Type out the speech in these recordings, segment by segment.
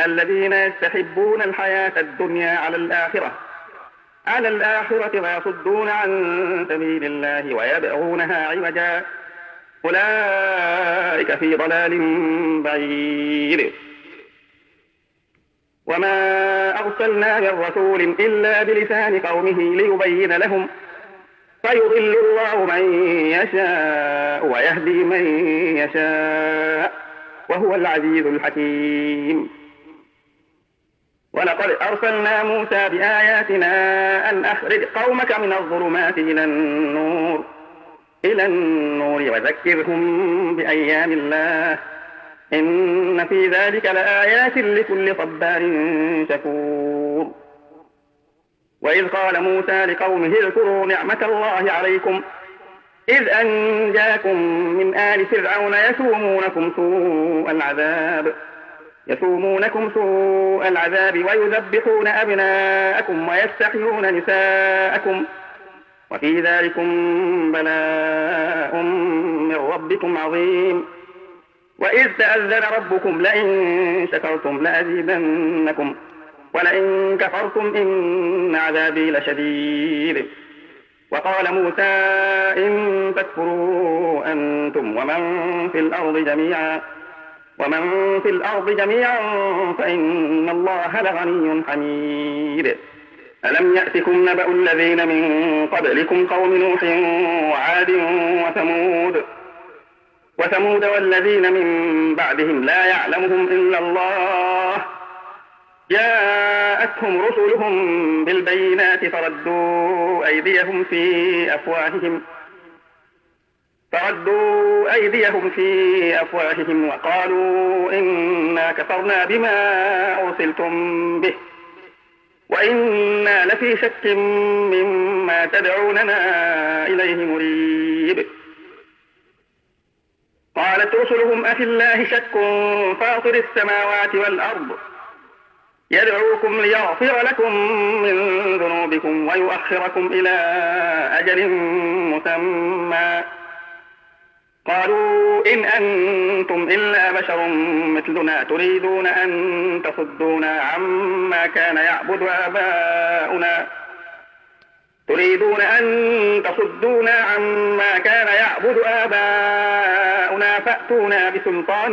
الذين يستحبون الحياة الدنيا على الآخرة. على الآخرة ويصدون عن سبيل الله ويبغونها عوجا. أولئك في ضلال بعيد. وما أرسلنا من رسول إلا بلسان قومه ليبين لهم. فيضل الله من يشاء ويهدي من يشاء. وهو العزيز الحكيم. ولقد أرسلنا موسى بآياتنا أن أخرج قومك من الظلمات إلى النور إلى النور وذكرهم بأيام الله. إن في ذلك لآيات لكل صبار شكور. وإذ قال موسى لقومه اذكروا نعمة الله عليكم إذ أنجاكم من آل فرعون يسومونكم سوء العذاب. يسومونكم سوء العذاب ويذبحون أبناءكم ويستحيون نساءكم وفي ذلكم بلاء من ربكم عظيم. وإذ تأذن ربكم لئن شكرتم لأزيدنكم ولئن كفرتم إن عذابي لشديد. وقال موسى إن تكفروا أنتم ومن في الأرض جميعا. ومن في الأرض جميعا فإن الله لغني حميد. ألم يأتكم نبأ الذين من قبلكم قوم نوح وعاد وثمود؟ وثمود والذين من بعدهم لا يعلمهم إلا الله. جاءتهم رسلهم بالبينات فردوا أيديهم في أفواههم. فردوا أيديهم في أفواههم وقالوا إنا كفرنا بما أرسلتم به وإنا لفي شك مما تدعوننا إليه مريب. قالت رسلهم أفي الله شك فاطر السماوات والأرض يدعوكم ليغفر لكم من ذنوبكم ويؤخركم إلى أجل مسمى. قالوا إن أنتم إلا بشر مثلنا تريدون أن تصدونا عما كان يعبد آباؤنا. تريدون أن تصدونا عما كان يعبد آباؤنا فأتونا بسلطان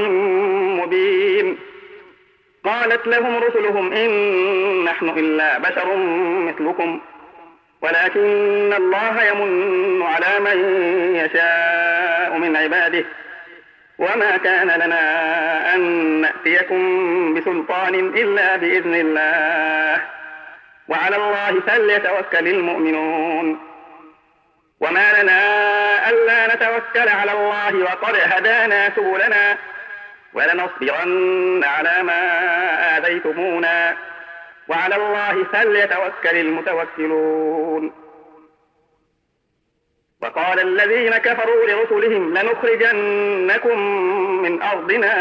مبين. قالت لهم رسلهم إن نحن إلا بشر مثلكم. ولكن الله يمن على من يشاء. عباده. وما كان لنا أن نأتيكم بسلطان إلا بإذن الله. وعلى الله فليتوكل المؤمنون. وما لنا ألا نتوكل على الله وقد هدانا سبلنا. ولنصبرن على ما آذيتمونا. وعلى الله فليتوكل المتوكلون. وقال الذين كفروا لرسلهم لنخرجنكم من أرضنا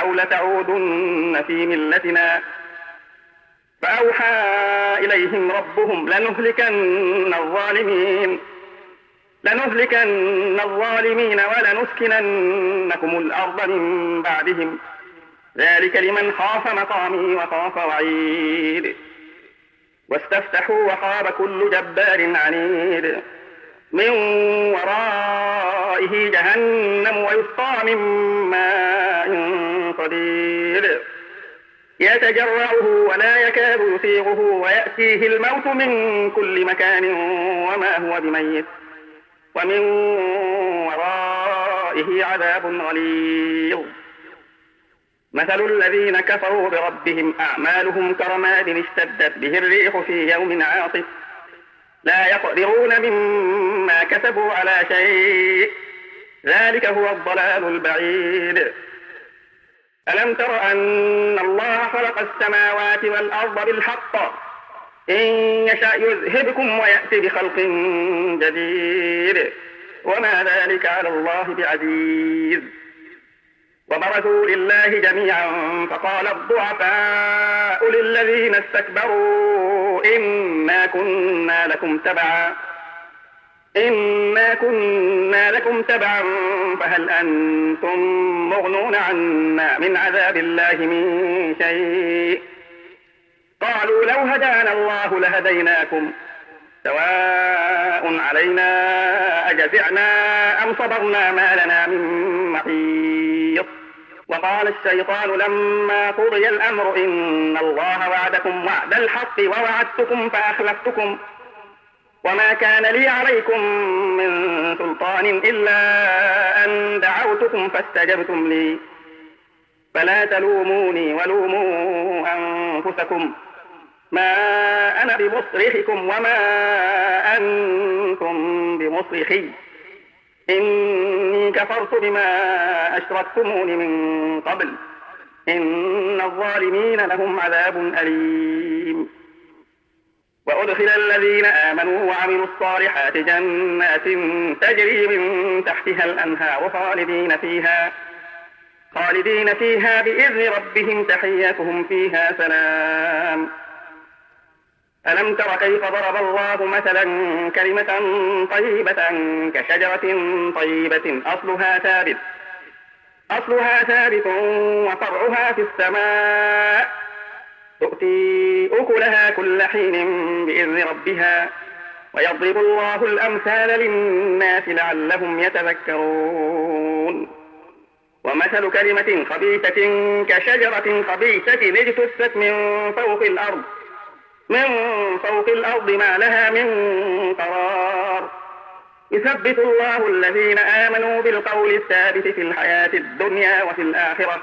أو لتعودن في ملتنا. فأوحى إليهم ربهم لنهلكن الظالمين لنهلكن الظالمين ولنسكننكم الأرض من بعدهم. ذلك لمن خاف مقامي وخاف وعيد واستفتحوا وخاب كل جبار عنيد. من ورائه جهنم ويسقى من ماء صديد يتجرعه ولا يكاد يسيغه ويأتيه الموت من كل مكان وما هو بميت. ومن ورائه عذاب غليظ. مثل الذين كفروا بربهم أعمالهم كرماد اشتدت به الريح في يوم عاصف. لا يقدرون مما كسبوا على شيء. ذلك هو الضلال البعيد. ألم تر أن الله خلق السماوات والأرض بالحق؟ إن يشأ يذهبكم ويأتي بخلق جديد. وما ذلك على الله بعزيز. وبرزوا لله جميعا فقال الضعفاء للذين استكبروا إنا كنا لكم تبعا. إنا كنا لكم تبعا فهل أنتم مغنون عنا من عذاب الله من شيء؟ قالوا لو هدانا الله لهديناكم سواء علينا أجزعنا أم صبرنا ما لنا من محيط وقال الشيطان لما قضي الأمر إن الله وعدكم وعد الحق ووعدتكم فأخلفتكم وما كان لي عليكم من سلطان إلا أن دعوتكم فاستجبتم لي. فلا تلوموني ولوموا أنفسكم. ما أنا بمصرخكم وما أنتم بمصرخي. إني كفرت بما أشركتمون من قبل. إن الظالمين لهم عذاب أليم. وأدخل الذين آمنوا وعملوا الصالحات جنات تجري من تحتها الأنهار خالدين فيها خالدين فيها بإذن ربهم تحياتهم فيها سلام. ألم تر كيف ضرب الله مثلا كلمة طيبة كشجرة طيبة؟ أصلها ثابت أصلها ثابت وفرعها في السماء. تؤتي أكلها كل حين بإذن ربها ويضرب الله الأمثال للناس لعلهم يتذكرون. ومثل كلمة خبيثة كشجرة خبيثة اجتثت من فوق الأرض من فوق الأرض ما لها من قرار. يثبت الله الذين آمنوا بالقول الثابت في الحياة الدنيا وفي الآخرة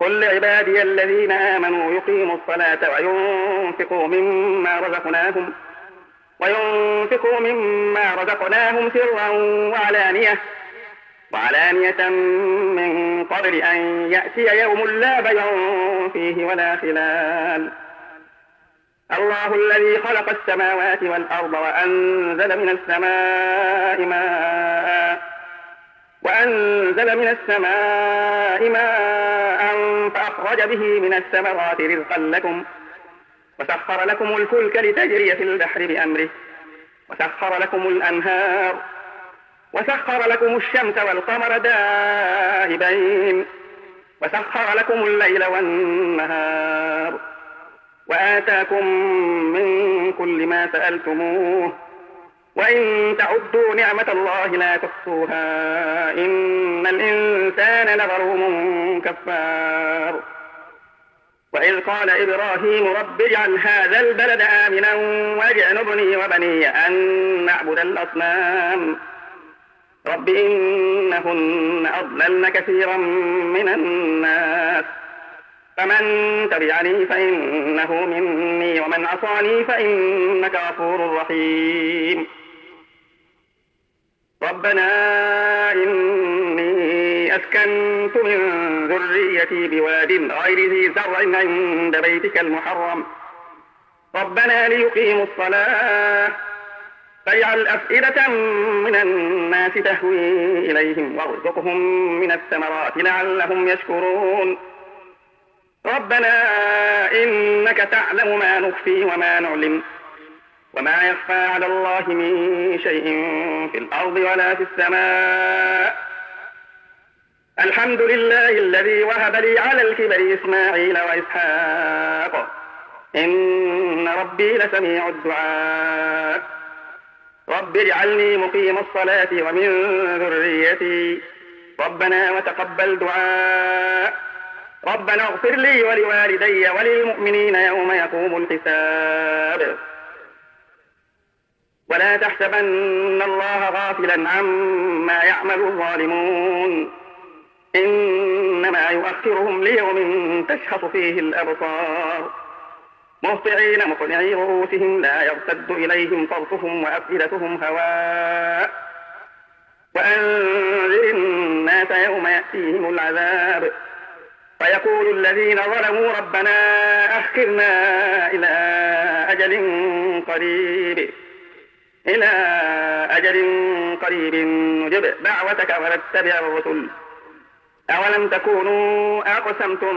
قل لعبادي الذين آمنوا يقيموا الصلاة وينفقوا مما رزقناهم وينفقوا مما رزقناهم سرا وعلانية وعلانية من قبل أن يأتي يوم لا بيع فيه ولا خلال. الله الذي خلق السماوات والأرض وأنزل من السماء ماء وأنزل من السماء ماء فأخرج به من الثمرات رزقا لكم وسخر لكم الفلك لتجري في البحر بأمره وسخر لكم الأنهار وسخر لكم الشمس والقمر دائبين وسخر لكم الليل والنهار وآتاكم من كل ما سألتموه وإن تعدوا نعمة الله لا تحصوها. إن الإنسان لظلوم كفار. وإذ قال إبراهيم رب اجعل هذا البلد آمنا واجعلني وبني أن نعبد الأصنام. رب إنهن أضللن كثيرا من الناس. فمن تبعني فإنه مني ومن عصاني فإنك غفور رحيم. ربنا إني أسكنت من ذريتي بواد غير ذي زرع عند بيتك المحرم. ربنا ليقيموا الصلاة. فاجعل أفئدة من الناس تهوي إليهم وارزقهم من الثمرات لعلهم يشكرون. ربنا إنك تعلم ما نخفي وما نعلم. وما يخفى على الله من شيء في الأرض ولا في السماء. الحمد لله الذي وهب لي على الكبر إسماعيل وإسحاق. إن ربي لسميع الدعاء. رب اجعلني مقيم الصلاة ومن ذريتي. ربنا وتقبل دعاء. ربنا اغفر لي ولوالدي وللمؤمنين يوم يقوم الحساب. ولا تحسبن الله غافلا عما يعمل الظالمون. إنما يؤخرهم ليوم تشخص فيه الأبصار. مهطعين مقنعي رؤوسهم لا يرتد إليهم طرفهم وأفئدتهم هواء. وأنذر الناس يوم يأتيهم العذاب. فيقول الذين ظلموا ربنا أخرنا إلى أجل قريب. إلى أجل قريب نجب دعوتك ونتبع الرسل. أولم تكونوا أقسمتم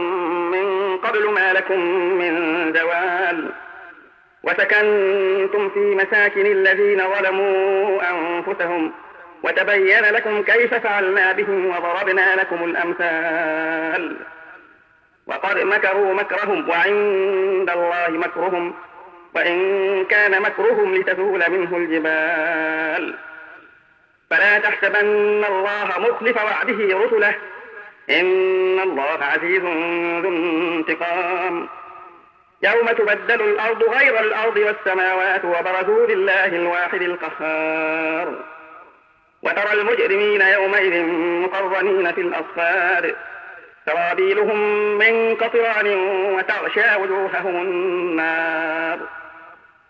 من قبل ما لكم من زوال؟ وسكنتم في مساكن الذين ظلموا أنفسهم. وتبين لكم كيف فعلنا بهم وضربنا لكم الأمثال. وقد مكروا مكرهم وعند الله مكرهم. وإن كان مكرهم لتزول منه الجبال. فلا تحسبن الله مخلف وعده رسله. إن الله عزيز ذو انتقام. يوم تبدل الأرض غير الأرض والسماوات وبرزوا لله الواحد القهار. وترى المجرمين يومئذ مقرنين في الأصفاد. سرابيلهم من قطران وتغشى وجوههم النار.